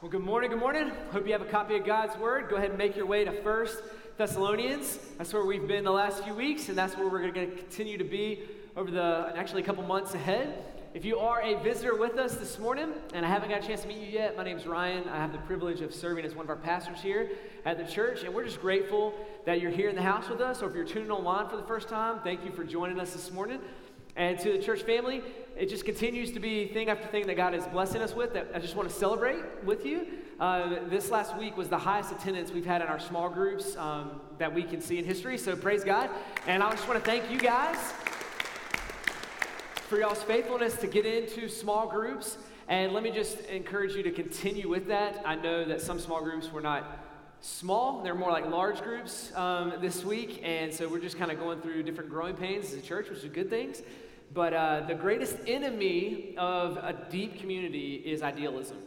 Well, good morning, good morning. Hope you have a copy of God's Word. Go ahead and make your way to First Thessalonians. That's where we've been the last few weeks, and that's where we're going to continue to be over the actually a couple months ahead. If you are a visitor with us this morning and I haven't got a chance to meet you yet, my name is Ryan. I have the privilege of serving as one of our pastors here at the church, and we're just grateful that you're here in the house with us, or if you're tuning online for the first time, thank you for joining us this morning. And to the church family, it just continues to be thing after thing that God is blessing us with that I just want to celebrate with you. Uh, this last week was the highest attendance we've had in our small groups um, that we can see in history, so praise God. And I just want to thank you guys for y'all's faithfulness to get into small groups. And let me just encourage you to continue with that. I know that some small groups were not small, they're more like large groups um, this week. And so we're just kind of going through different growing pains as a church, which are good things. But uh, the greatest enemy of a deep community is idealism,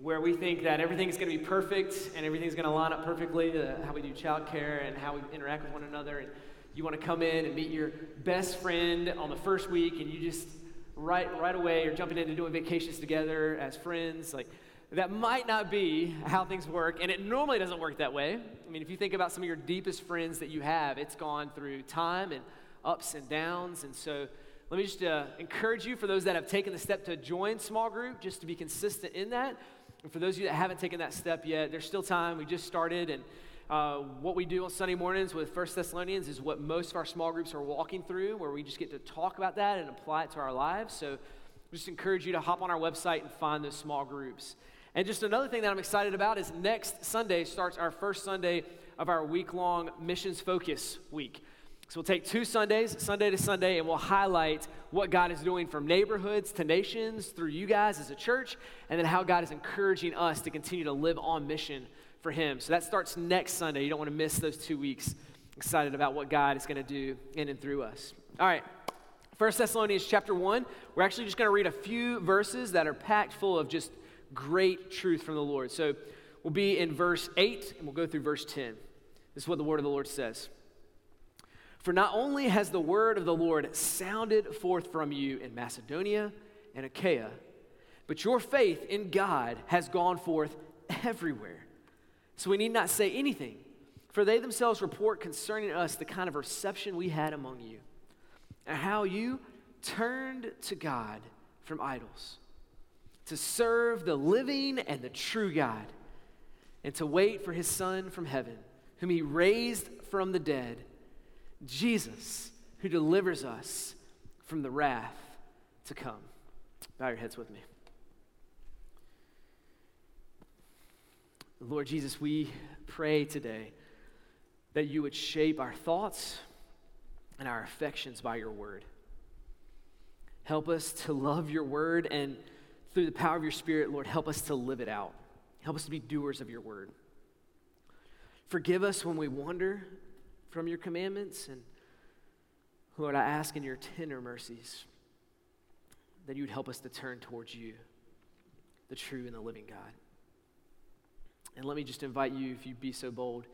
where we think that everything's going to be perfect and everything's going to line up perfectly, uh, how we do childcare and how we interact with one another. And you want to come in and meet your best friend on the first week, and you just right right away you're jumping into doing vacations together as friends. Like that might not be how things work, and it normally doesn't work that way. I mean, if you think about some of your deepest friends that you have, it's gone through time and ups and downs, and so let me just uh, encourage you for those that have taken the step to join small group, just to be consistent in that. And for those of you that haven't taken that step yet, there's still time. We just started, and uh, what we do on Sunday mornings with First Thessalonians is what most of our small groups are walking through, where we just get to talk about that and apply it to our lives. So, just encourage you to hop on our website and find those small groups. And just another thing that I'm excited about is next Sunday starts our first Sunday of our week long missions focus week. So we'll take two Sundays, Sunday to Sunday, and we'll highlight what God is doing from neighborhoods to nations through you guys as a church, and then how God is encouraging us to continue to live on mission for Him. So that starts next Sunday. You don't want to miss those two weeks. Excited about what God is going to do in and through us. All right. First Thessalonians chapter 1. We're actually just going to read a few verses that are packed full of just great truth from the Lord. So we'll be in verse 8 and we'll go through verse 10. This is what the word of the Lord says. For not only has the word of the Lord sounded forth from you in Macedonia and Achaia, but your faith in God has gone forth everywhere. So we need not say anything, for they themselves report concerning us the kind of reception we had among you, and how you turned to God from idols, to serve the living and the true God, and to wait for his Son from heaven, whom he raised from the dead Jesus, who delivers us from the wrath to come. Bow your heads with me. Lord Jesus, we pray today that you would shape our thoughts and our affections by your word. Help us to love your word, and through the power of your spirit, Lord, help us to live it out. Help us to be doers of your word. Forgive us when we wander from your commandments. And Lord, I ask in your tender mercies that you would help us to turn towards you, the true and the living God. And let me just invite you, if you'd be so bold,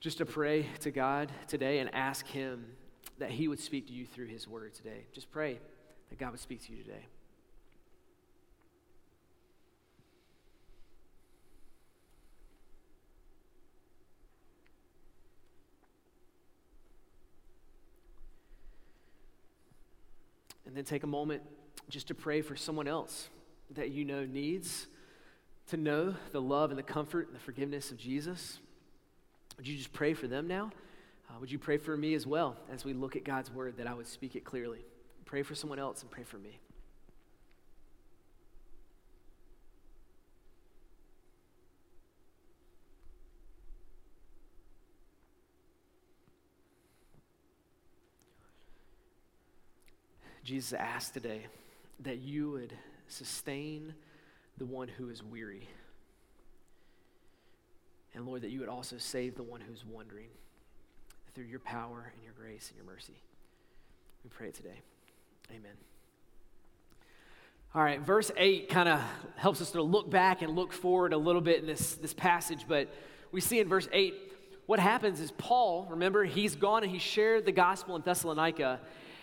just to pray to God today and ask Him that He would speak to you through His word today. Just pray that God would speak to you today. And then take a moment just to pray for someone else that you know needs to know the love and the comfort and the forgiveness of Jesus. Would you just pray for them now? Uh, would you pray for me as well as we look at God's word that I would speak it clearly? Pray for someone else and pray for me. Jesus asked today that you would sustain the one who is weary. And Lord, that you would also save the one who's wandering through your power and your grace and your mercy. We pray it today. Amen. All right, verse 8 kind of helps us to look back and look forward a little bit in this, this passage, but we see in verse 8 what happens is Paul, remember, he's gone and he shared the gospel in Thessalonica,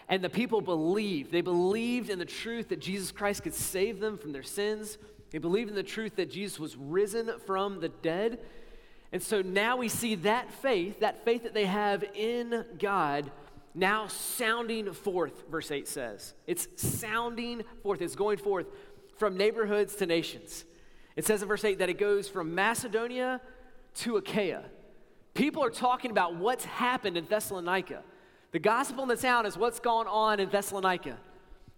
and the people believed. They believed in the truth that Jesus Christ could save them from their sins, They believed in the truth that Jesus was risen from the dead. And so now we see that faith, that faith that they have in God, now sounding forth, verse 8 says. It's sounding forth, it's going forth from neighborhoods to nations. It says in verse 8 that it goes from Macedonia to Achaia. People are talking about what's happened in Thessalonica. The gospel in the town is what's going on in Thessalonica.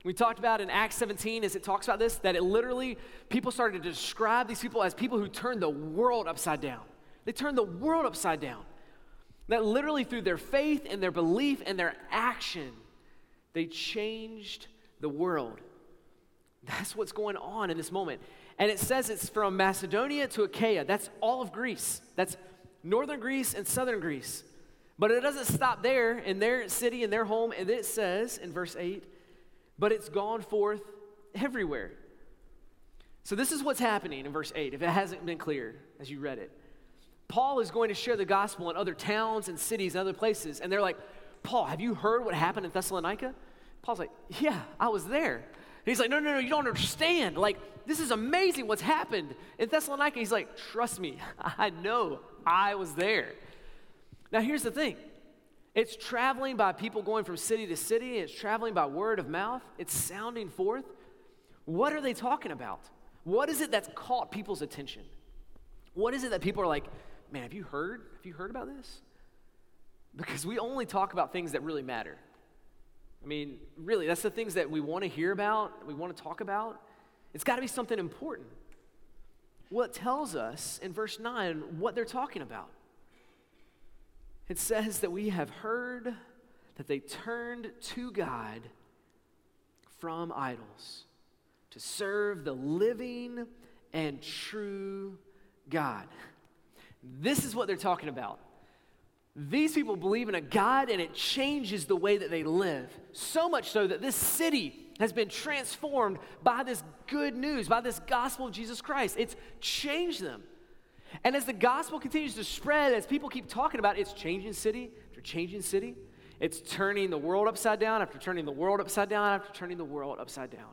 We talked about in Acts 17 as it talks about this that it literally, people started to describe these people as people who turned the world upside down. They turned the world upside down. That literally through their faith and their belief and their action, they changed the world. That's what's going on in this moment. And it says it's from Macedonia to Achaia. That's all of Greece. That's northern Greece and southern Greece. But it doesn't stop there in their city, in their home. And it says in verse 8, but it's gone forth everywhere. So, this is what's happening in verse 8, if it hasn't been clear as you read it. Paul is going to share the gospel in other towns and cities and other places. And they're like, Paul, have you heard what happened in Thessalonica? Paul's like, Yeah, I was there. And he's like, No, no, no, you don't understand. Like, this is amazing what's happened in Thessalonica. He's like, Trust me, I know I was there. Now, here's the thing it's traveling by people going from city to city, it's traveling by word of mouth, it's sounding forth. What are they talking about? What is it that's caught people's attention? What is it that people are like, man, have you heard? Have you heard about this? Because we only talk about things that really matter. I mean, really, that's the things that we want to hear about, we want to talk about. It's got to be something important. Well, it tells us in verse 9 what they're talking about. It says that we have heard that they turned to God from idols to serve the living and true God. This is what they're talking about. These people believe in a God and it changes the way that they live. So much so that this city has been transformed by this good news, by this gospel of Jesus Christ. It's changed them. And as the gospel continues to spread, as people keep talking about it, it's changing city after changing city. It's turning the world upside down after turning the world upside down after turning the world upside down.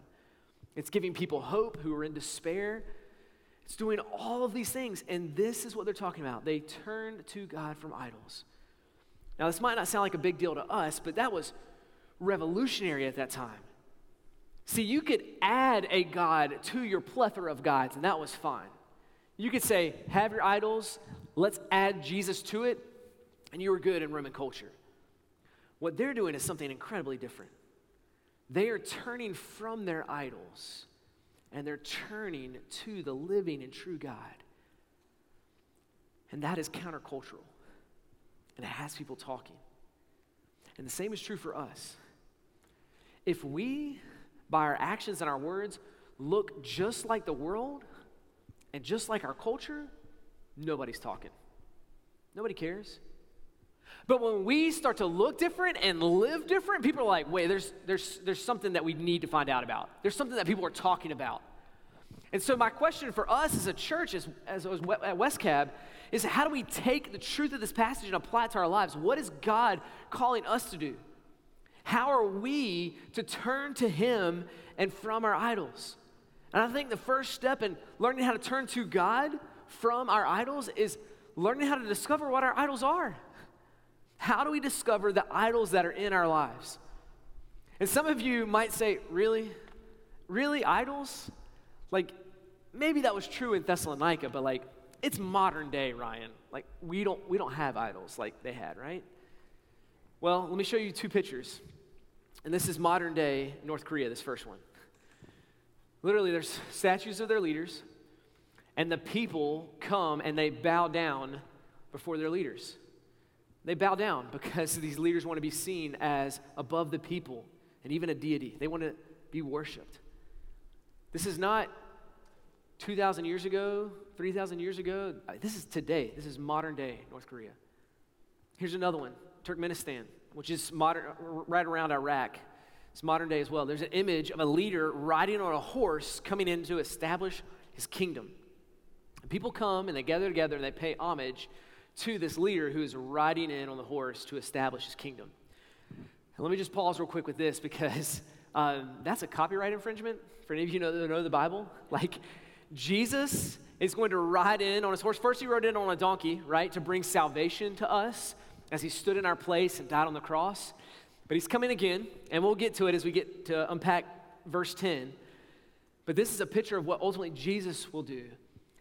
It's giving people hope who are in despair. It's doing all of these things. And this is what they're talking about. They turned to God from idols. Now, this might not sound like a big deal to us, but that was revolutionary at that time. See, you could add a God to your plethora of gods, and that was fine. You could say, have your idols, let's add Jesus to it, and you were good in Roman culture. What they're doing is something incredibly different. They are turning from their idols and they're turning to the living and true God. And that is countercultural. And it has people talking. And the same is true for us. If we, by our actions and our words, look just like the world, and just like our culture, nobody's talking. Nobody cares. But when we start to look different and live different, people are like, wait, there's, there's, there's something that we need to find out about. There's something that people are talking about. And so, my question for us as a church, as, as at West Cab, is how do we take the truth of this passage and apply it to our lives? What is God calling us to do? How are we to turn to Him and from our idols? And I think the first step in learning how to turn to God from our idols is learning how to discover what our idols are. How do we discover the idols that are in our lives? And some of you might say, Really? Really, idols? Like, maybe that was true in Thessalonica, but like, it's modern day, Ryan. Like, we don't, we don't have idols like they had, right? Well, let me show you two pictures. And this is modern day North Korea, this first one. Literally, there's statues of their leaders, and the people come and they bow down before their leaders. They bow down because these leaders want to be seen as above the people and even a deity. They want to be worshiped. This is not 2,000 years ago, 3,000 years ago. This is today. This is modern day North Korea. Here's another one Turkmenistan, which is modern, right around Iraq. It's modern day as well. There's an image of a leader riding on a horse coming in to establish his kingdom. And people come and they gather together and they pay homage to this leader who is riding in on the horse to establish his kingdom. And let me just pause real quick with this because um, that's a copyright infringement for any of you know, that know the Bible. Like, Jesus is going to ride in on his horse. First, he rode in on a donkey, right, to bring salvation to us as he stood in our place and died on the cross. But he's coming again, and we'll get to it as we get to unpack verse 10. But this is a picture of what ultimately Jesus will do.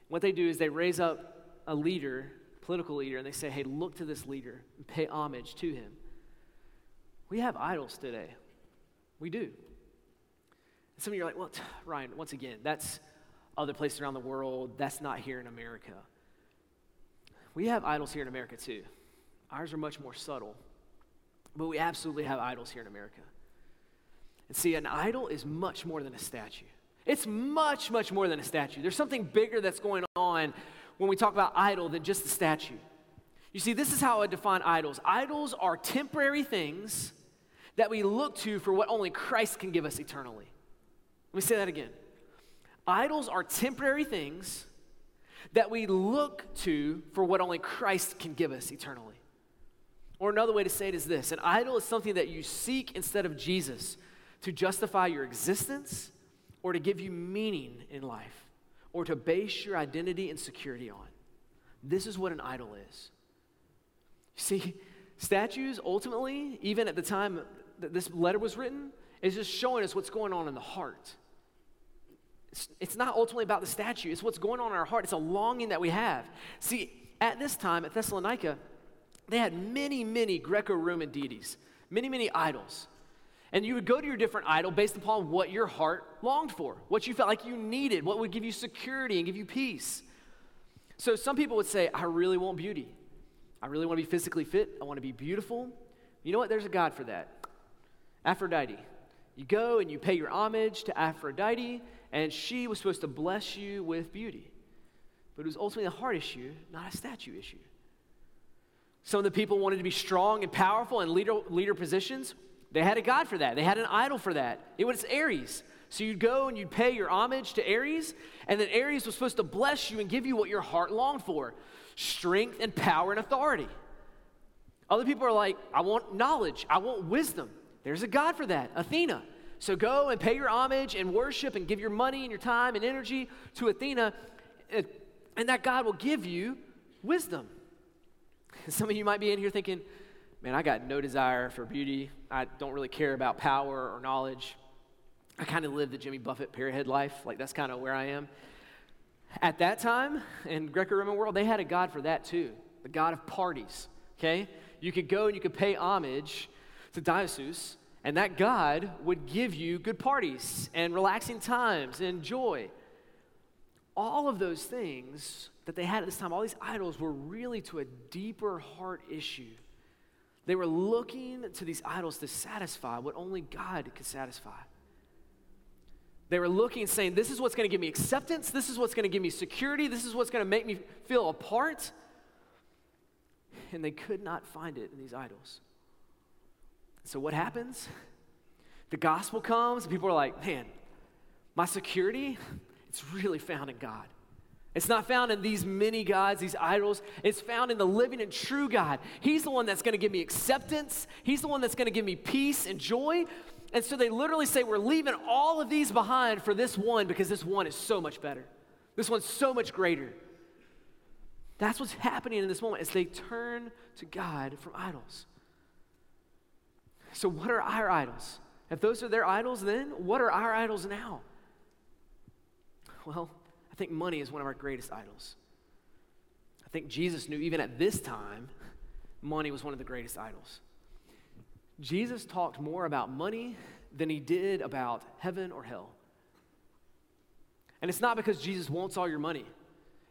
What they do is they raise up a leader, political leader, and they say, hey, look to this leader and pay homage to him. We have idols today. We do. And some of you are like, well, Ryan, once again, that's other places around the world. That's not here in America. We have idols here in America too. Ours are much more subtle, but we absolutely have idols here in America. And see, an idol is much more than a statue. It's much, much more than a statue. There's something bigger that's going on when we talk about idol than just the statue. You see, this is how I define idols idols are temporary things that we look to for what only Christ can give us eternally. Let me say that again. Idols are temporary things that we look to for what only Christ can give us eternally. Or another way to say it is this an idol is something that you seek instead of Jesus to justify your existence or to give you meaning in life or to base your identity and security on. This is what an idol is. See, statues ultimately, even at the time that this letter was written, is just showing us what's going on in the heart. It's, it's not ultimately about the statue, it's what's going on in our heart. It's a longing that we have. See, at this time at Thessalonica, they had many, many Greco Roman deities, many, many idols. And you would go to your different idol based upon what your heart longed for, what you felt like you needed, what would give you security and give you peace. So some people would say, I really want beauty. I really want to be physically fit. I want to be beautiful. You know what? There's a God for that. Aphrodite. You go and you pay your homage to Aphrodite, and she was supposed to bless you with beauty. But it was ultimately a heart issue, not a statue issue. Some of the people wanted to be strong and powerful in leader, leader positions. They had a god for that. They had an idol for that. It was Ares. So you'd go and you'd pay your homage to Ares, and then Ares was supposed to bless you and give you what your heart longed for strength and power and authority. Other people are like, I want knowledge, I want wisdom. There's a God for that, Athena. So go and pay your homage and worship and give your money and your time and energy to Athena, and that God will give you wisdom. Some of you might be in here thinking, man, I got no desire for beauty. I don't really care about power or knowledge. I kind of live the Jimmy Buffett Parrothead life. Like, that's kind of where I am. At that time, in Greco Roman world, they had a god for that too the god of parties. Okay? You could go and you could pay homage to Dionysus, and that god would give you good parties and relaxing times and joy. All of those things that they had at this time, all these idols, were really to a deeper heart issue they were looking to these idols to satisfy what only God could satisfy. They were looking saying, This is what's going to give me acceptance. This is what's going to give me security. This is what's going to make me feel apart. And they could not find it in these idols. So, what happens? The gospel comes, and people are like, Man, my security, it's really found in God. It's not found in these many gods, these idols. It's found in the living and true God. He's the one that's going to give me acceptance. He's the one that's going to give me peace and joy. And so they literally say, We're leaving all of these behind for this one because this one is so much better. This one's so much greater. That's what's happening in this moment as they turn to God from idols. So, what are our idols? If those are their idols, then what are our idols now? Well, I think money is one of our greatest idols. I think Jesus knew even at this time, money was one of the greatest idols. Jesus talked more about money than he did about heaven or hell. And it's not because Jesus wants all your money,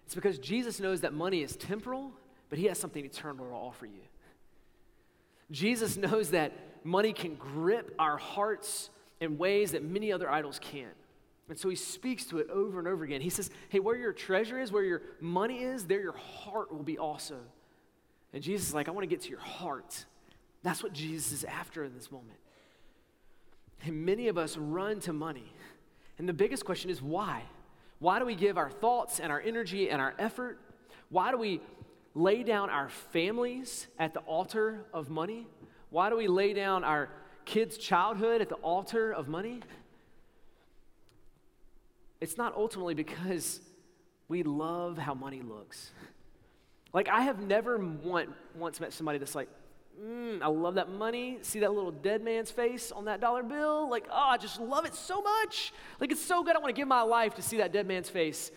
it's because Jesus knows that money is temporal, but he has something eternal to offer you. Jesus knows that money can grip our hearts in ways that many other idols can't. And so he speaks to it over and over again. He says, Hey, where your treasure is, where your money is, there your heart will be also. And Jesus is like, I want to get to your heart. That's what Jesus is after in this moment. And many of us run to money. And the biggest question is why? Why do we give our thoughts and our energy and our effort? Why do we lay down our families at the altar of money? Why do we lay down our kids' childhood at the altar of money? It's not ultimately because we love how money looks. Like, I have never want, once met somebody that's like, mm, I love that money. See that little dead man's face on that dollar bill? Like, oh, I just love it so much. Like, it's so good. I want to give my life to see that dead man's face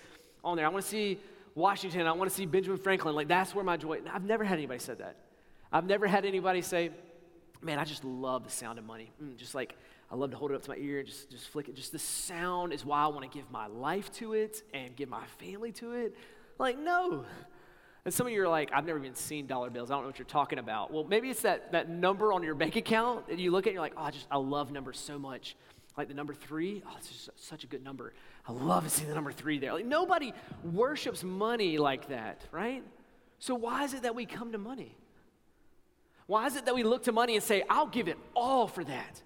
on there. I want to see Washington. I want to see Benjamin Franklin. Like, that's where my joy. I've never had anybody say that. I've never had anybody say, man, I just love the sound of money. Mm, just like, I love to hold it up to my ear and just, just flick it. Just the sound is why I want to give my life to it and give my family to it. Like, no. And some of you are like, I've never even seen dollar bills. I don't know what you're talking about. Well, maybe it's that, that number on your bank account that you look at and you're like, oh, I just, I love numbers so much. Like the number three, oh, it's just such a good number. I love to see the number three there. Like nobody worships money like that, right? So why is it that we come to money? Why is it that we look to money and say, I'll give it all for that?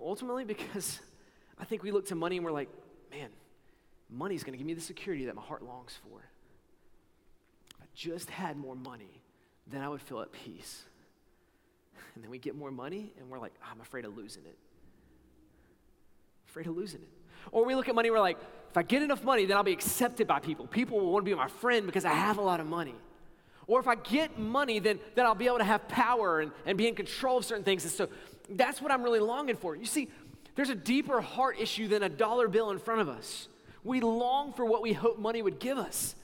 Ultimately, because I think we look to money and we're like, man, money's going to give me the security that my heart longs for. If I just had more money, then I would feel at peace. And then we get more money and we're like, I'm afraid of losing it. Afraid of losing it. Or we look at money we're like, if I get enough money, then I'll be accepted by people. People will want to be my friend because I have a lot of money. Or if I get money, then, then I'll be able to have power and, and be in control of certain things. And so that's what I'm really longing for. You see, there's a deeper heart issue than a dollar bill in front of us. We long for what we hope money would give us.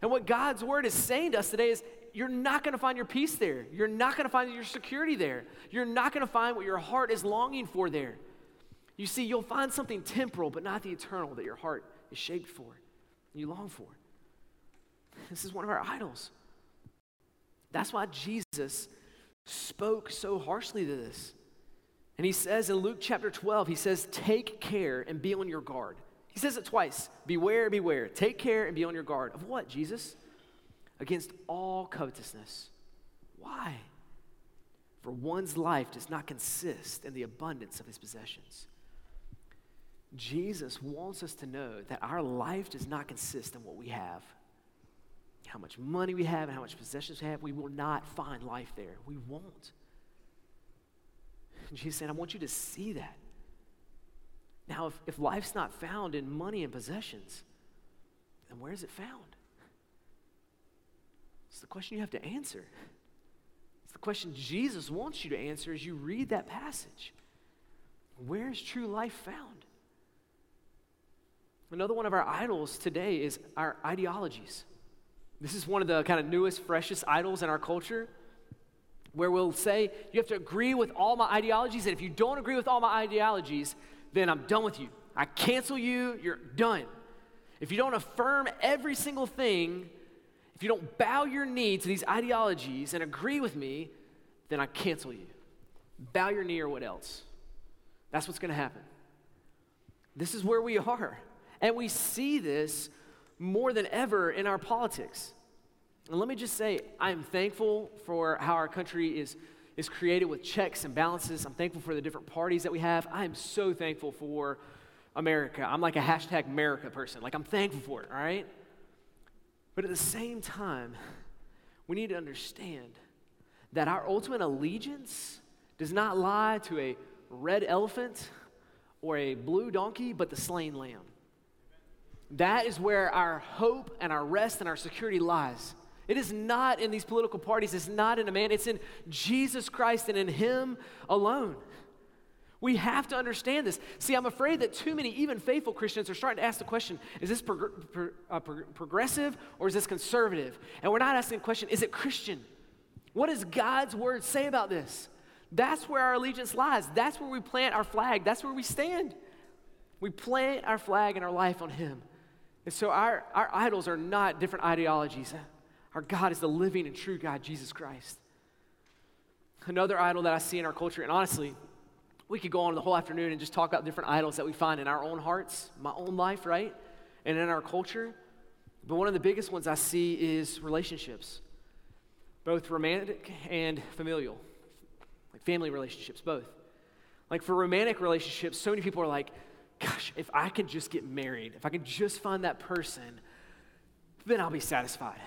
And what God's word is saying to us today is you're not going to find your peace there. You're not going to find your security there. You're not going to find what your heart is longing for there. You see, you'll find something temporal, but not the eternal that your heart is shaped for, you long for. This is one of our idols. That's why Jesus spoke so harshly to this. And he says in Luke chapter 12, he says, Take care and be on your guard. He says it twice Beware, beware. Take care and be on your guard. Of what, Jesus? Against all covetousness. Why? For one's life does not consist in the abundance of his possessions. Jesus wants us to know that our life does not consist in what we have how much money we have and how much possessions we have, we will not find life there. We won't. And Jesus said, I want you to see that. Now, if, if life's not found in money and possessions, then where is it found? It's the question you have to answer. It's the question Jesus wants you to answer as you read that passage. Where is true life found? Another one of our idols today is our ideologies. This is one of the kind of newest, freshest idols in our culture where we'll say, You have to agree with all my ideologies, and if you don't agree with all my ideologies, then I'm done with you. I cancel you, you're done. If you don't affirm every single thing, if you don't bow your knee to these ideologies and agree with me, then I cancel you. Bow your knee or what else? That's what's going to happen. This is where we are. And we see this more than ever in our politics. And let me just say, I'm thankful for how our country is, is created with checks and balances. I'm thankful for the different parties that we have. I am so thankful for America. I'm like a hashtag America person. Like, I'm thankful for it, all right? But at the same time, we need to understand that our ultimate allegiance does not lie to a red elephant or a blue donkey, but the slain lamb. That is where our hope and our rest and our security lies. It is not in these political parties, it's not in a man, it's in Jesus Christ and in Him alone. We have to understand this. See, I'm afraid that too many, even faithful Christians, are starting to ask the question is this prog- pro- uh, pro- progressive or is this conservative? And we're not asking the question is it Christian? What does God's word say about this? That's where our allegiance lies. That's where we plant our flag. That's where we stand. We plant our flag and our life on Him. And so our, our idols are not different ideologies. Our God is the living and true God, Jesus Christ. Another idol that I see in our culture, and honestly, we could go on the whole afternoon and just talk about different idols that we find in our own hearts, my own life, right? And in our culture. But one of the biggest ones I see is relationships, both romantic and familial, like family relationships, both. Like for romantic relationships, so many people are like, gosh, if I could just get married, if I could just find that person, then I'll be satisfied.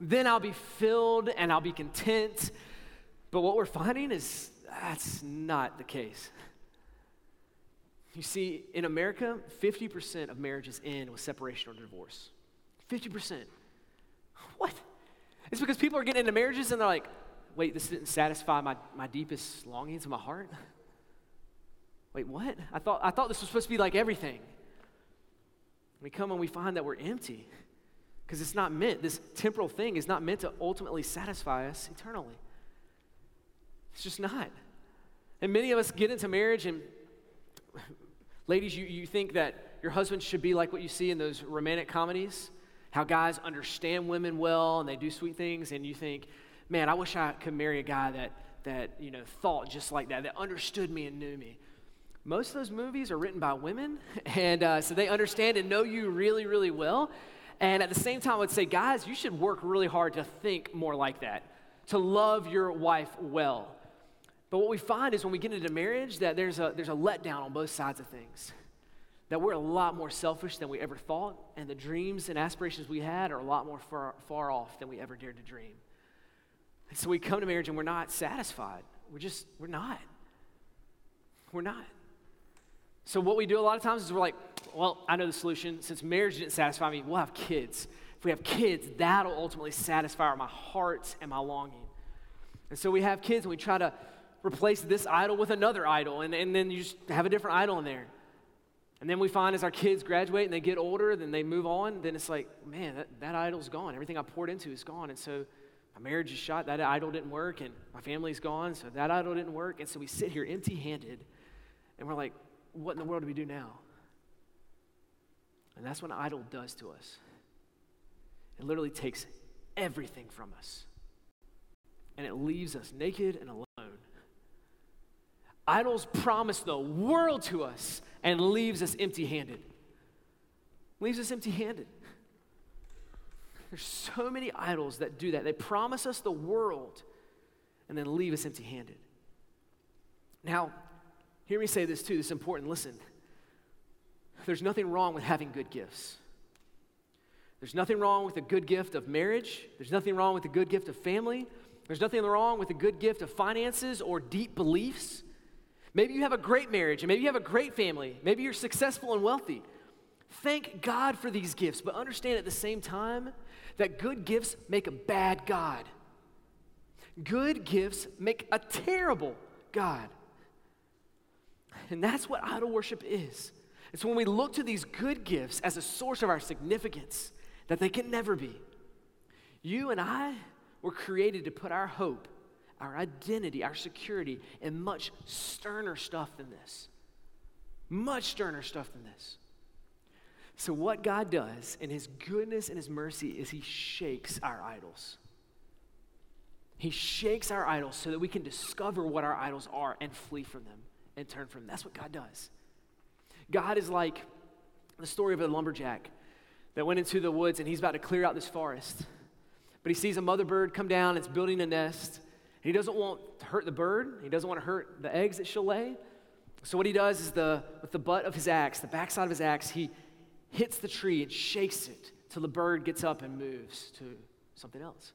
Then I'll be filled and I'll be content. But what we're finding is that's not the case. You see, in America, 50% of marriages end with separation or divorce. 50%. What? It's because people are getting into marriages and they're like, wait, this didn't satisfy my, my deepest longings of my heart? Wait, what? I thought, I thought this was supposed to be like everything. We come and we find that we're empty because it's not meant, this temporal thing is not meant to ultimately satisfy us eternally. It's just not. And many of us get into marriage, and ladies, you, you think that your husband should be like what you see in those romantic comedies, how guys understand women well and they do sweet things, and you think, man, I wish I could marry a guy that, that you know, thought just like that, that understood me and knew me. Most of those movies are written by women, and uh, so they understand and know you really, really well. And at the same time, I would say, guys, you should work really hard to think more like that, to love your wife well. But what we find is when we get into marriage, that there's a, there's a letdown on both sides of things. That we're a lot more selfish than we ever thought, and the dreams and aspirations we had are a lot more far, far off than we ever dared to dream. And so we come to marriage and we're not satisfied. We're just, we're not. We're not. So what we do a lot of times is we're like, well, I know the solution. Since marriage didn't satisfy me, we'll have kids. If we have kids, that'll ultimately satisfy my heart and my longing. And so we have kids and we try to replace this idol with another idol, and, and then you just have a different idol in there. And then we find as our kids graduate and they get older, then they move on, then it's like, man, that, that idol's gone. Everything I poured into is gone. And so my marriage is shot, that idol didn't work, and my family's gone, so that idol didn't work. And so we sit here empty handed, and we're like, what in the world do we do now? And that's what an idol does to us. It literally takes everything from us, and it leaves us naked and alone. Idols promise the world to us and leaves us empty handed. Leaves us empty handed. There's so many idols that do that. They promise us the world and then leave us empty handed. Now, hear me say this too. This is important. Listen, there's nothing wrong with having good gifts. There's nothing wrong with a good gift of marriage. There's nothing wrong with a good gift of family. There's nothing wrong with a good gift of finances or deep beliefs. Maybe you have a great marriage and maybe you have a great family. Maybe you're successful and wealthy. Thank God for these gifts, but understand at the same time that good gifts make a bad God. Good gifts make a terrible God. And that's what idol worship is. It's when we look to these good gifts as a source of our significance that they can never be. You and I were created to put our hope our identity, our security, and much sterner stuff than this. Much sterner stuff than this. So, what God does in His goodness and His mercy is He shakes our idols. He shakes our idols so that we can discover what our idols are and flee from them and turn from. That's what God does. God is like the story of a lumberjack that went into the woods and he's about to clear out this forest. But he sees a mother bird come down, it's building a nest. And He doesn't want to hurt the bird. He doesn't want to hurt the eggs that she'll lay. So what he does is the with the butt of his axe, the backside of his axe, he hits the tree and shakes it till the bird gets up and moves to something else.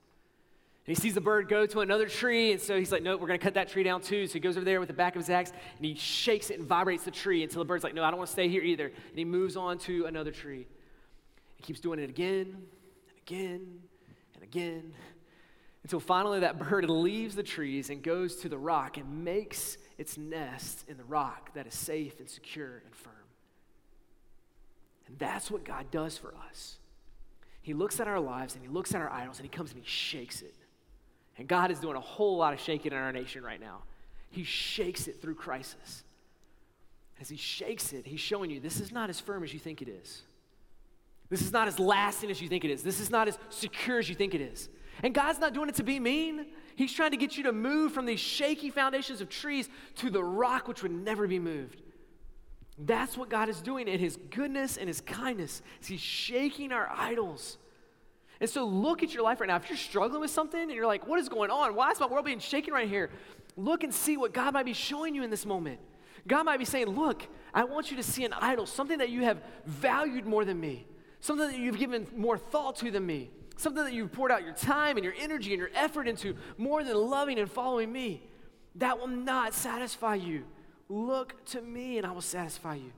And he sees the bird go to another tree, and so he's like, "No, we're going to cut that tree down too." So he goes over there with the back of his axe and he shakes it and vibrates the tree until the bird's like, "No, I don't want to stay here either." And he moves on to another tree. He keeps doing it again and again and again until finally that bird leaves the trees and goes to the rock and makes its nest in the rock that is safe and secure and firm. And that's what God does for us. He looks at our lives and he looks at our idols and he comes and he shakes it. And God is doing a whole lot of shaking in our nation right now. He shakes it through crisis. As he shakes it, he's showing you this is not as firm as you think it is. This is not as lasting as you think it is. This is not as secure as you think it is. And God's not doing it to be mean. He's trying to get you to move from these shaky foundations of trees to the rock which would never be moved. That's what God is doing in His goodness and His kindness. He's shaking our idols. And so look at your life right now. If you're struggling with something and you're like, what is going on? Why is my world being shaken right here? Look and see what God might be showing you in this moment. God might be saying, Look, I want you to see an idol, something that you have valued more than me, something that you've given more thought to than me something that you've poured out your time and your energy and your effort into more than loving and following me, that will not satisfy you Look to me, and I will satisfy you.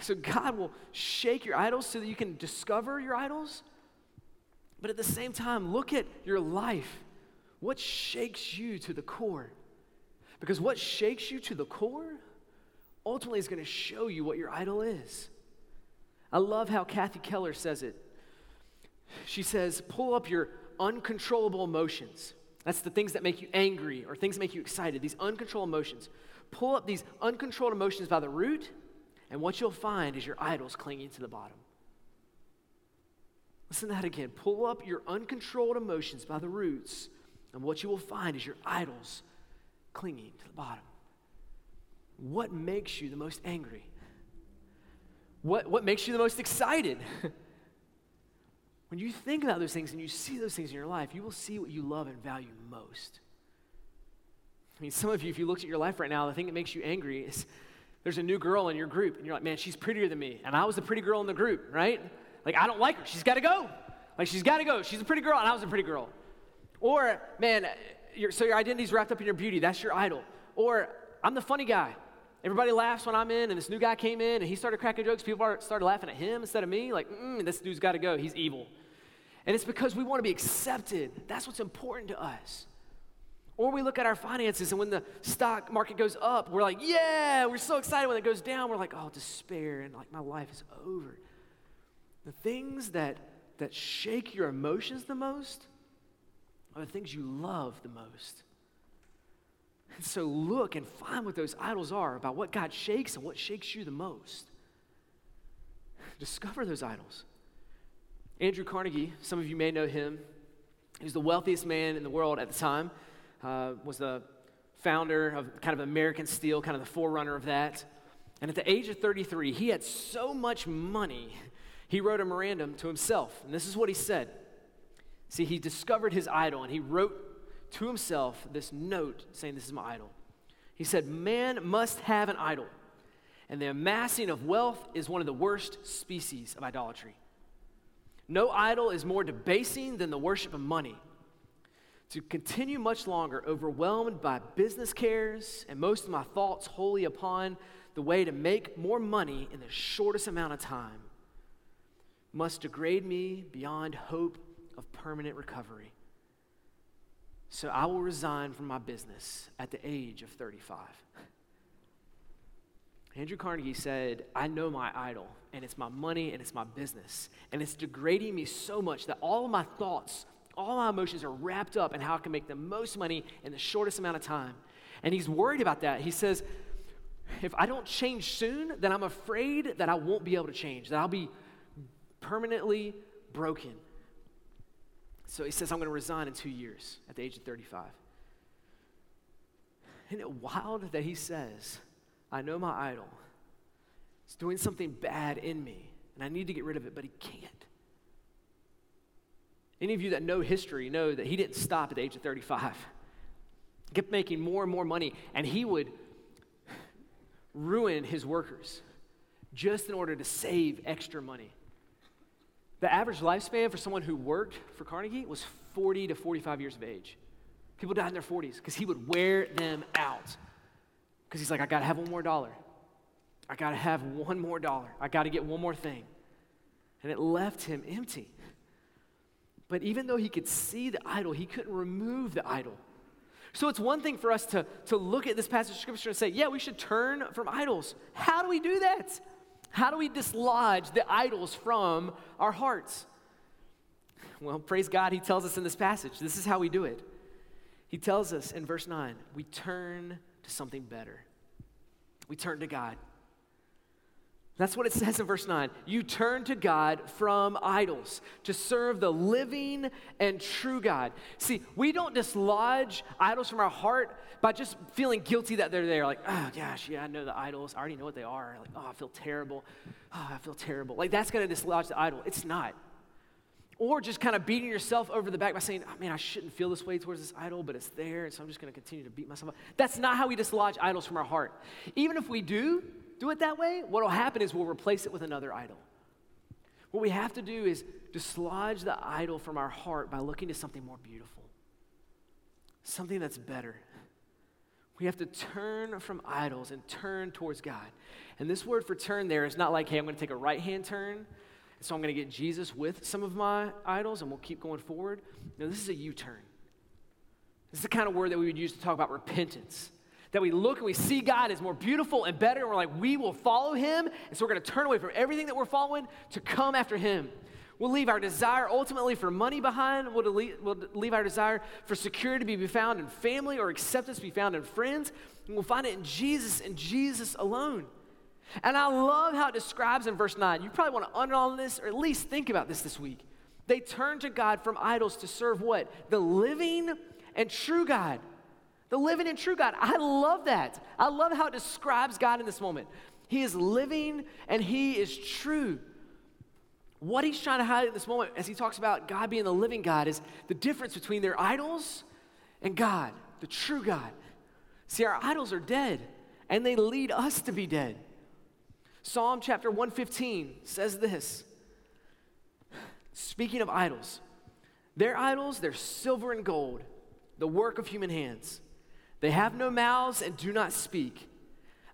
So God will shake your idols so that you can discover your idols. But at the same time, look at your life. What shakes you to the core? Because what shakes you to the core ultimately is going to show you what your idol is. I love how Kathy Keller says it. She says, pull up your uncontrollable emotions. That's the things that make you angry or things that make you excited, these uncontrolled emotions. Pull up these uncontrolled emotions by the root, and what you'll find is your idols clinging to the bottom. Listen to that again. Pull up your uncontrolled emotions by the roots, and what you will find is your idols clinging to the bottom. What makes you the most angry? What, what makes you the most excited? when you think about those things and you see those things in your life, you will see what you love and value most. I mean, some of you, if you looked at your life right now, the thing that makes you angry is there's a new girl in your group, and you're like, man, she's prettier than me. And I was the pretty girl in the group, right? Like, I don't like her. She's got to go. Like, she's got to go. She's a pretty girl, and I was a pretty girl. Or, man, so your identity's wrapped up in your beauty. That's your idol. Or, I'm the funny guy. Everybody laughs when I'm in, and this new guy came in and he started cracking jokes. People started laughing at him instead of me. Like, mm, this dude's got to go. He's evil. And it's because we want to be accepted. That's what's important to us. Or we look at our finances, and when the stock market goes up, we're like, yeah, we're so excited. When it goes down, we're like, oh, despair, and like my life is over. The things that, that shake your emotions the most are the things you love the most. And so look and find what those idols are about what God shakes and what shakes you the most. Discover those idols. Andrew Carnegie, some of you may know him. he was the wealthiest man in the world at the time, uh, was the founder of kind of American Steel, kind of the forerunner of that. And at the age of 33, he had so much money, he wrote a memorandum to himself. And this is what he said. See, he discovered his idol and he wrote to himself this note saying, This is my idol. He said, Man must have an idol, and the amassing of wealth is one of the worst species of idolatry. No idol is more debasing than the worship of money. To continue much longer, overwhelmed by business cares, and most of my thoughts wholly upon the way to make more money in the shortest amount of time, must degrade me beyond hope of permanent recovery. So I will resign from my business at the age of 35. Andrew Carnegie said, I know my idol, and it's my money, and it's my business. And it's degrading me so much that all of my thoughts, all my emotions are wrapped up in how I can make the most money in the shortest amount of time. And he's worried about that. He says, if I don't change soon, then I'm afraid that I won't be able to change, that I'll be permanently broken. So he says, I'm going to resign in two years at the age of 35. Isn't it wild that he says, I know my idol. is doing something bad in me, and I need to get rid of it, but he can't. Any of you that know history know that he didn't stop at the age of 35. He kept making more and more money, and he would ruin his workers just in order to save extra money. The average lifespan for someone who worked for Carnegie was 40 to 45 years of age. People died in their 40s because he would wear them out. Because he's like, I got to have one more dollar. I got to have one more dollar. I got to get one more thing. And it left him empty. But even though he could see the idol, he couldn't remove the idol. So it's one thing for us to, to look at this passage of scripture and say, yeah, we should turn from idols. How do we do that? How do we dislodge the idols from our hearts? Well, praise God, he tells us in this passage. This is how we do it. He tells us in verse 9 we turn to something better. We turn to God. That's what it says in verse 9. You turn to God from idols to serve the living and true God. See, we don't dislodge idols from our heart by just feeling guilty that they're there. Like, oh gosh, yeah, I know the idols. I already know what they are. Like, oh, I feel terrible. Oh, I feel terrible. Like, that's going to dislodge the idol. It's not. Or just kind of beating yourself over the back by saying, oh, man, I shouldn't feel this way towards this idol, but it's there, and so I'm just going to continue to beat myself up. That's not how we dislodge idols from our heart. Even if we do, do it that way, what will happen is we'll replace it with another idol. What we have to do is dislodge the idol from our heart by looking to something more beautiful, something that's better. We have to turn from idols and turn towards God. And this word for turn there is not like, hey, I'm going to take a right hand turn, so I'm going to get Jesus with some of my idols and we'll keep going forward. No, this is a U turn. This is the kind of word that we would use to talk about repentance. That we look and we see God as more beautiful and better, and we're like, we will follow him. And so we're going to turn away from everything that we're following to come after him. We'll leave our desire ultimately for money behind. We'll leave our desire for security to be found in family or acceptance to be found in friends. And we'll find it in Jesus and Jesus alone. And I love how it describes in verse 9. You probably want to underline this or at least think about this this week. They turn to God from idols to serve what? The living and true God. The living and true God. I love that. I love how it describes God in this moment. He is living and He is true. What He's trying to highlight in this moment as He talks about God being the living God is the difference between their idols and God, the true God. See, our idols are dead and they lead us to be dead. Psalm chapter 115 says this speaking of idols, their idols, they're silver and gold, the work of human hands. They have no mouths and do not speak,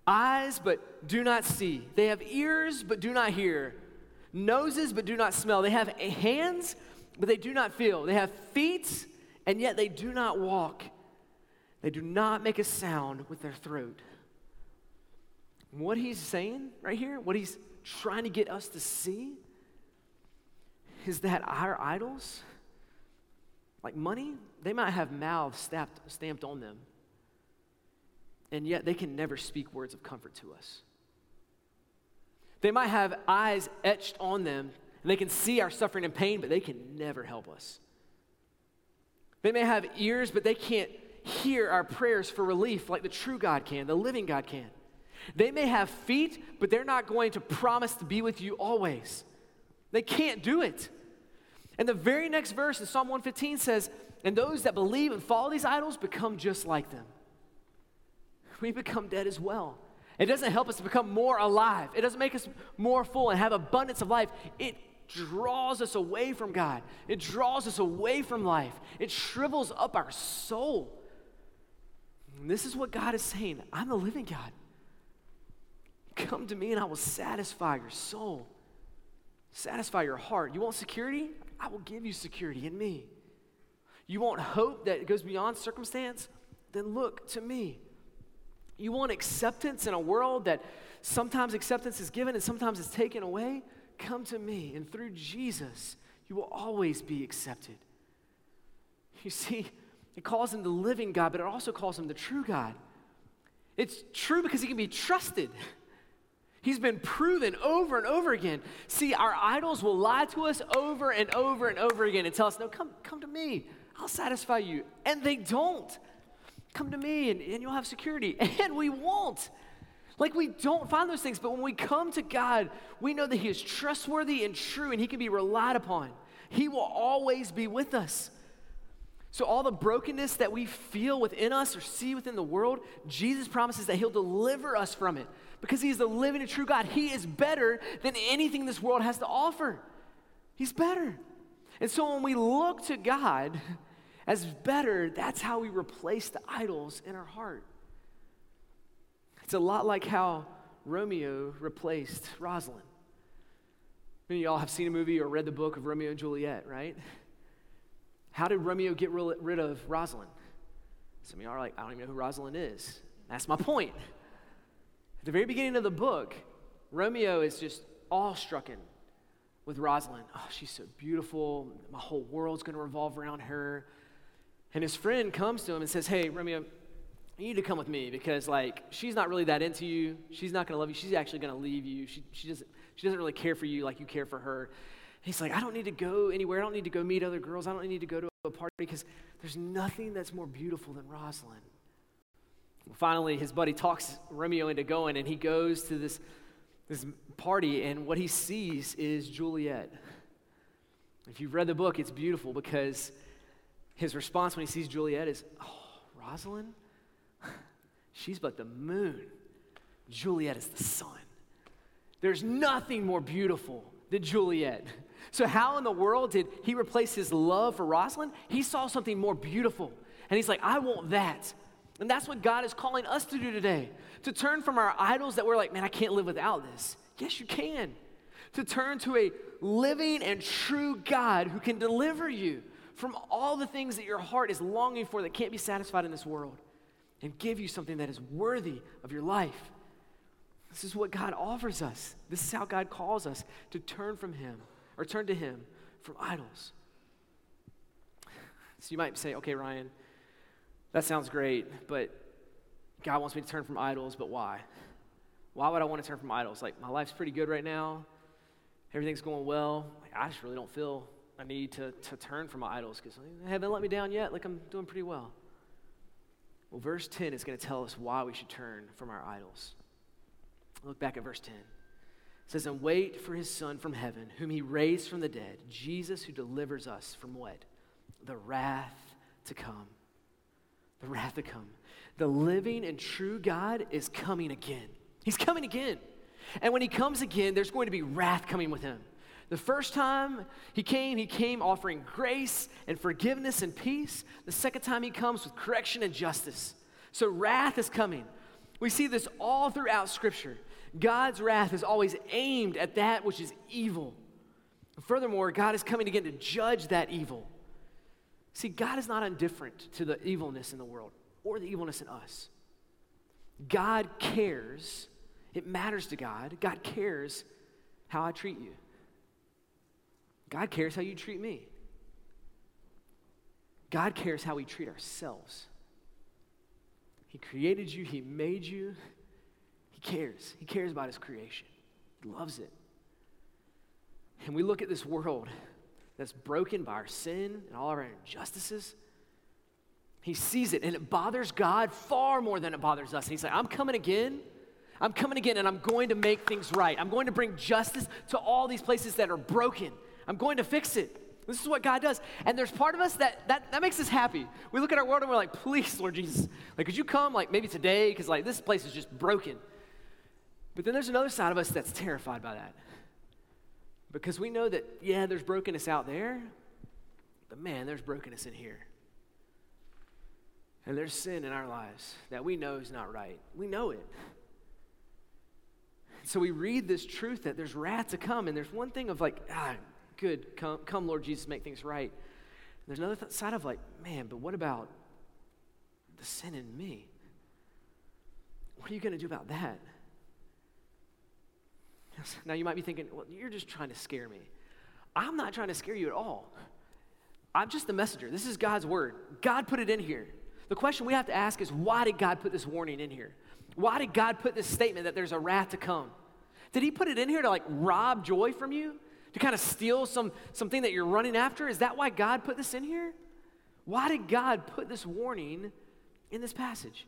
eyes but do not see. They have ears but do not hear, noses but do not smell. They have hands but they do not feel. They have feet and yet they do not walk. They do not make a sound with their throat. What he's saying right here, what he's trying to get us to see, is that our idols, like money, they might have mouths stamped, stamped on them, and yet they can never speak words of comfort to us. They might have eyes etched on them, and they can see our suffering and pain, but they can never help us. They may have ears, but they can't hear our prayers for relief like the true God can, the living God can. They may have feet, but they're not going to promise to be with you always. They can't do it. And the very next verse in Psalm 115 says, And those that believe and follow these idols become just like them. We become dead as well. It doesn't help us to become more alive, it doesn't make us more full and have abundance of life. It draws us away from God, it draws us away from life, it shrivels up our soul. And this is what God is saying I'm the living God. Come to me and I will satisfy your soul, satisfy your heart. You want security? I will give you security in me. You want hope that goes beyond circumstance? Then look to me. You want acceptance in a world that sometimes acceptance is given and sometimes it's taken away? Come to me. And through Jesus, you will always be accepted. You see, it calls him the living God, but it also calls him the true God. It's true because he can be trusted. He's been proven over and over again. See, our idols will lie to us over and over and over again and tell us, no, come, come to me. I'll satisfy you. And they don't. Come to me and, and you'll have security. And we won't. Like we don't find those things, but when we come to God, we know that He is trustworthy and true and He can be relied upon. He will always be with us. So, all the brokenness that we feel within us or see within the world, Jesus promises that He'll deliver us from it because He is the living and true God. He is better than anything this world has to offer. He's better. And so when we look to God as better, that's how we replace the idols in our heart. It's a lot like how Romeo replaced Rosalind. Many of y'all have seen a movie or read the book of Romeo and Juliet, right? How did Romeo get rid of Rosalind? Some of y'all are like, I don't even know who Rosalind is. That's my point At the very beginning of the book, Romeo is just awestruck with Rosalind. Oh, she's so beautiful. My whole world's going to revolve around her. And his friend comes to him and says, Hey, Romeo, you need to come with me because, like, she's not really that into you. She's not going to love you. She's actually going to leave you. She, she, doesn't, she doesn't really care for you like you care for her. And he's like, I don't need to go anywhere. I don't need to go meet other girls. I don't need to go to a party because there's nothing that's more beautiful than Rosalind. Finally, his buddy talks Romeo into going, and he goes to this, this party, and what he sees is Juliet. If you've read the book, it's beautiful because his response when he sees Juliet is, Oh, Rosalind? She's but the moon. Juliet is the sun. There's nothing more beautiful than Juliet. So, how in the world did he replace his love for Rosalind? He saw something more beautiful. And he's like, I want that. And that's what God is calling us to do today to turn from our idols that we're like, man, I can't live without this. Yes, you can. To turn to a living and true God who can deliver you from all the things that your heart is longing for that can't be satisfied in this world and give you something that is worthy of your life. This is what God offers us. This is how God calls us to turn from Him or turn to Him from idols. So you might say, okay, Ryan, that sounds great, but God wants me to turn from idols, but why? Why would I want to turn from idols? Like, my life's pretty good right now, everything's going well. Like, I just really don't feel a need to, to turn from my idols because they haven't let me down yet. Like, I'm doing pretty well. Well, verse 10 is going to tell us why we should turn from our idols. Look back at verse 10. It says, And wait for his Son from heaven, whom he raised from the dead, Jesus who delivers us from what? The wrath to come. The wrath to come. The living and true God is coming again. He's coming again. And when he comes again, there's going to be wrath coming with him. The first time he came, he came offering grace and forgiveness and peace. The second time he comes with correction and justice. So wrath is coming. We see this all throughout Scripture. God's wrath is always aimed at that which is evil. Furthermore, God is coming again to judge that evil. See, God is not indifferent to the evilness in the world or the evilness in us. God cares. It matters to God. God cares how I treat you. God cares how you treat me. God cares how we treat ourselves. He created you, He made you. He cares. He cares about His creation, He loves it. And we look at this world that's broken by our sin and all our injustices. He sees it and it bothers God far more than it bothers us. And he's like, I'm coming again. I'm coming again and I'm going to make things right. I'm going to bring justice to all these places that are broken. I'm going to fix it. This is what God does. And there's part of us that, that, that makes us happy. We look at our world and we're like, please, Lord Jesus, like, could you come, like, maybe today? Because, like, this place is just broken. But then there's another side of us that's terrified by that. Because we know that, yeah, there's brokenness out there, but man, there's brokenness in here. And there's sin in our lives that we know is not right. We know it. So we read this truth that there's wrath to come, and there's one thing of like, ah, good, come, come Lord Jesus, make things right. And there's another th- side of like, man, but what about the sin in me? What are you going to do about that? Now you might be thinking, well, you're just trying to scare me. I'm not trying to scare you at all. I'm just the messenger. This is God's word. God put it in here. The question we have to ask is why did God put this warning in here? Why did God put this statement that there's a wrath to come? Did he put it in here to like rob joy from you? To kind of steal some something that you're running after? Is that why God put this in here? Why did God put this warning in this passage?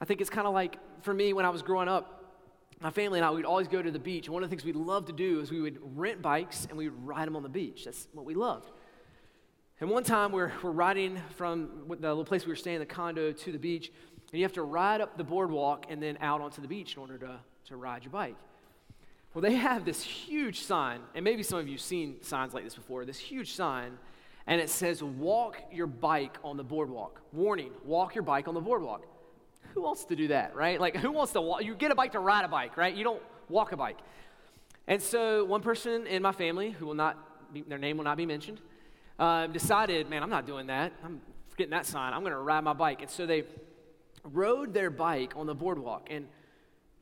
I think it's kind of like for me when I was growing up, my family and I, we'd always go to the beach. And one of the things we'd love to do is we would rent bikes and we would ride them on the beach. That's what we loved. And one time we're, we're riding from the little place we were staying, the condo, to the beach. And you have to ride up the boardwalk and then out onto the beach in order to, to ride your bike. Well, they have this huge sign, and maybe some of you have seen signs like this before, this huge sign, and it says, Walk your bike on the boardwalk. Warning, walk your bike on the boardwalk who wants to do that, right? Like, who wants to walk? You get a bike to ride a bike, right? You don't walk a bike. And so, one person in my family, who will not, be, their name will not be mentioned, uh, decided, man, I'm not doing that. I'm forgetting that sign. I'm going to ride my bike. And so they rode their bike on the boardwalk. And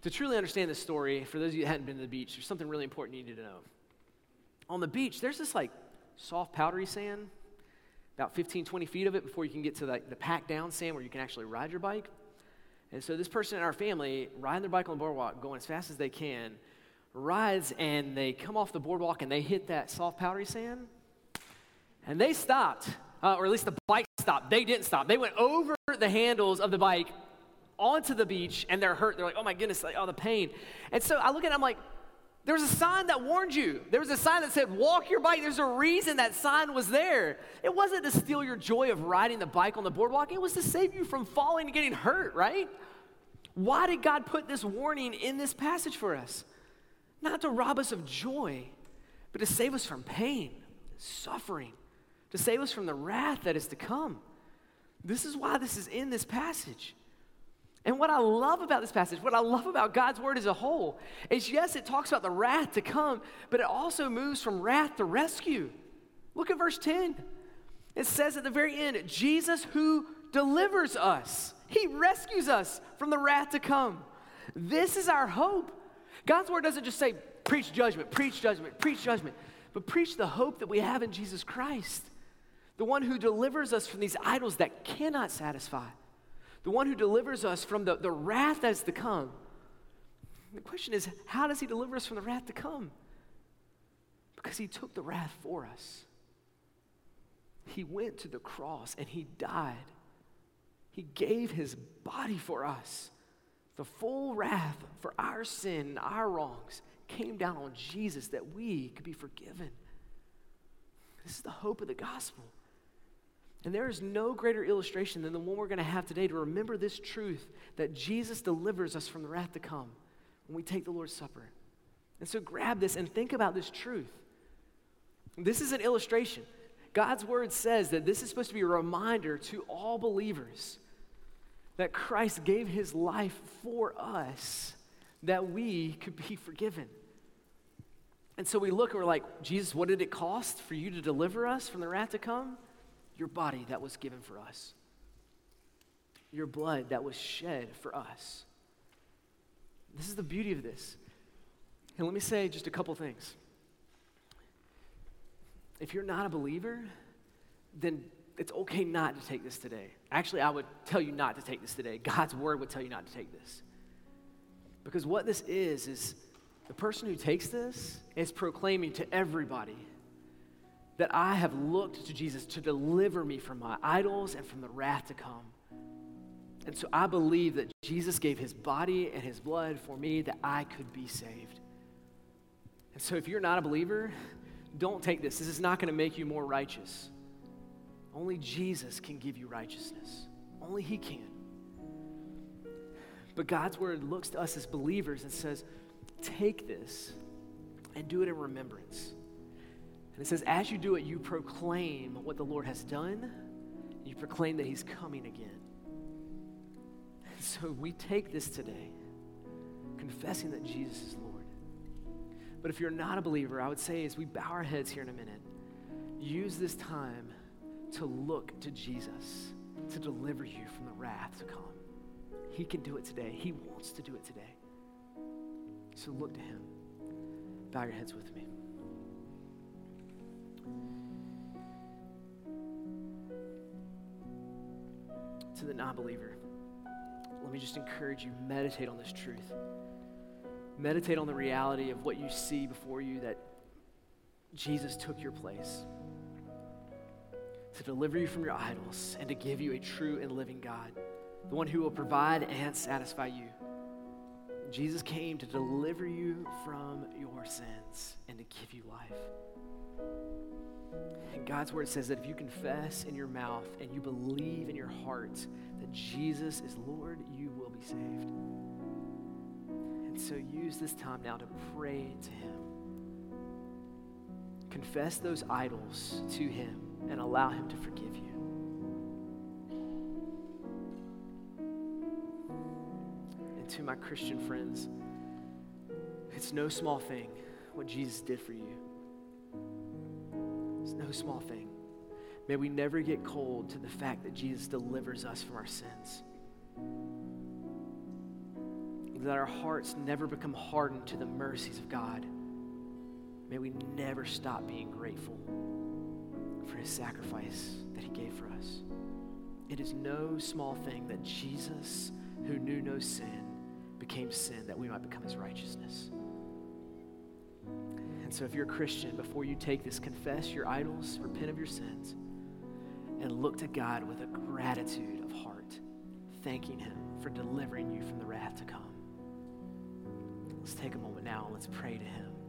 to truly understand this story, for those of you that hadn't been to the beach, there's something really important you need to know. On the beach, there's this like soft, powdery sand, about 15, 20 feet of it before you can get to the, the packed down sand where you can actually ride your bike. And so this person in our family, riding their bike on the boardwalk, going as fast as they can, rides and they come off the boardwalk and they hit that soft powdery sand. And they stopped, uh, or at least the bike stopped. They didn't stop. They went over the handles of the bike onto the beach and they're hurt. They're like, oh my goodness, like, oh, the pain. And so I look at it, I'm like, there was a sign that warned you. There was a sign that said, walk your bike. There's a reason that sign was there. It wasn't to steal your joy of riding the bike on the boardwalk, it was to save you from falling and getting hurt, right? Why did God put this warning in this passage for us? Not to rob us of joy, but to save us from pain, suffering, to save us from the wrath that is to come. This is why this is in this passage. And what I love about this passage, what I love about God's word as a whole, is yes, it talks about the wrath to come, but it also moves from wrath to rescue. Look at verse 10. It says at the very end, Jesus who delivers us, he rescues us from the wrath to come. This is our hope. God's word doesn't just say, preach judgment, preach judgment, preach judgment, but preach the hope that we have in Jesus Christ, the one who delivers us from these idols that cannot satisfy the one who delivers us from the, the wrath that's to come. The question is, how does he deliver us from the wrath to come? Because he took the wrath for us. He went to the cross and he died. He gave his body for us. The full wrath for our sin, our wrongs, came down on Jesus that we could be forgiven. This is the hope of the gospel. And there is no greater illustration than the one we're going to have today to remember this truth that Jesus delivers us from the wrath to come when we take the Lord's Supper. And so grab this and think about this truth. This is an illustration. God's word says that this is supposed to be a reminder to all believers that Christ gave his life for us that we could be forgiven. And so we look and we're like, Jesus, what did it cost for you to deliver us from the wrath to come? Your body that was given for us, your blood that was shed for us. This is the beauty of this. And let me say just a couple things. If you're not a believer, then it's okay not to take this today. Actually, I would tell you not to take this today. God's word would tell you not to take this. Because what this is, is the person who takes this is proclaiming to everybody that I have looked to Jesus to deliver me from my idols and from the wrath to come. And so I believe that Jesus gave his body and his blood for me that I could be saved. And so if you're not a believer, don't take this. This is not going to make you more righteous. Only Jesus can give you righteousness, only he can. But God's word looks to us as believers and says, take this and do it in remembrance. And it says, as you do it, you proclaim what the Lord has done, you proclaim that He's coming again. And so we take this today, confessing that Jesus is Lord. But if you're not a believer, I would say as we bow our heads here in a minute, use this time to look to Jesus to deliver you from the wrath to come. He can do it today. He wants to do it today. So look to Him. Bow your heads with me. To the non believer, let me just encourage you meditate on this truth. Meditate on the reality of what you see before you that Jesus took your place to deliver you from your idols and to give you a true and living God, the one who will provide and satisfy you. Jesus came to deliver you from your sins and to give you life. And God's word says that if you confess in your mouth and you believe in your heart that Jesus is Lord, you will be saved. And so use this time now to pray to Him. Confess those idols to Him and allow Him to forgive you. And to my Christian friends, it's no small thing what Jesus did for you. No small thing. May we never get cold to the fact that Jesus delivers us from our sins. That our hearts never become hardened to the mercies of God. May we never stop being grateful for his sacrifice that he gave for us. It is no small thing that Jesus, who knew no sin, became sin that we might become his righteousness. And so, if you're a Christian, before you take this, confess your idols, repent of your sins, and look to God with a gratitude of heart, thanking Him for delivering you from the wrath to come. Let's take a moment now and let's pray to Him.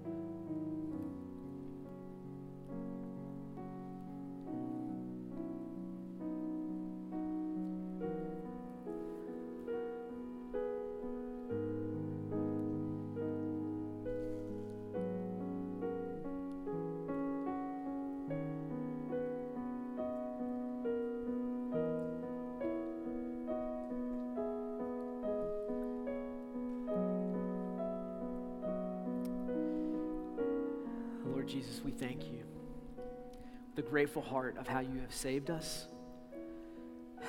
Grateful heart of how you have saved us,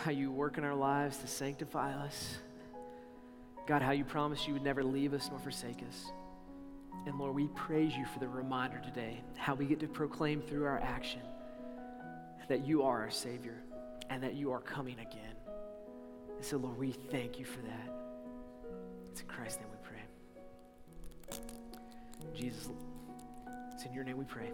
how you work in our lives to sanctify us. God, how you promised you would never leave us nor forsake us. And Lord, we praise you for the reminder today, how we get to proclaim through our action that you are our Savior and that you are coming again. And so, Lord, we thank you for that. It's in Christ's name we pray. Jesus, it's in your name we pray.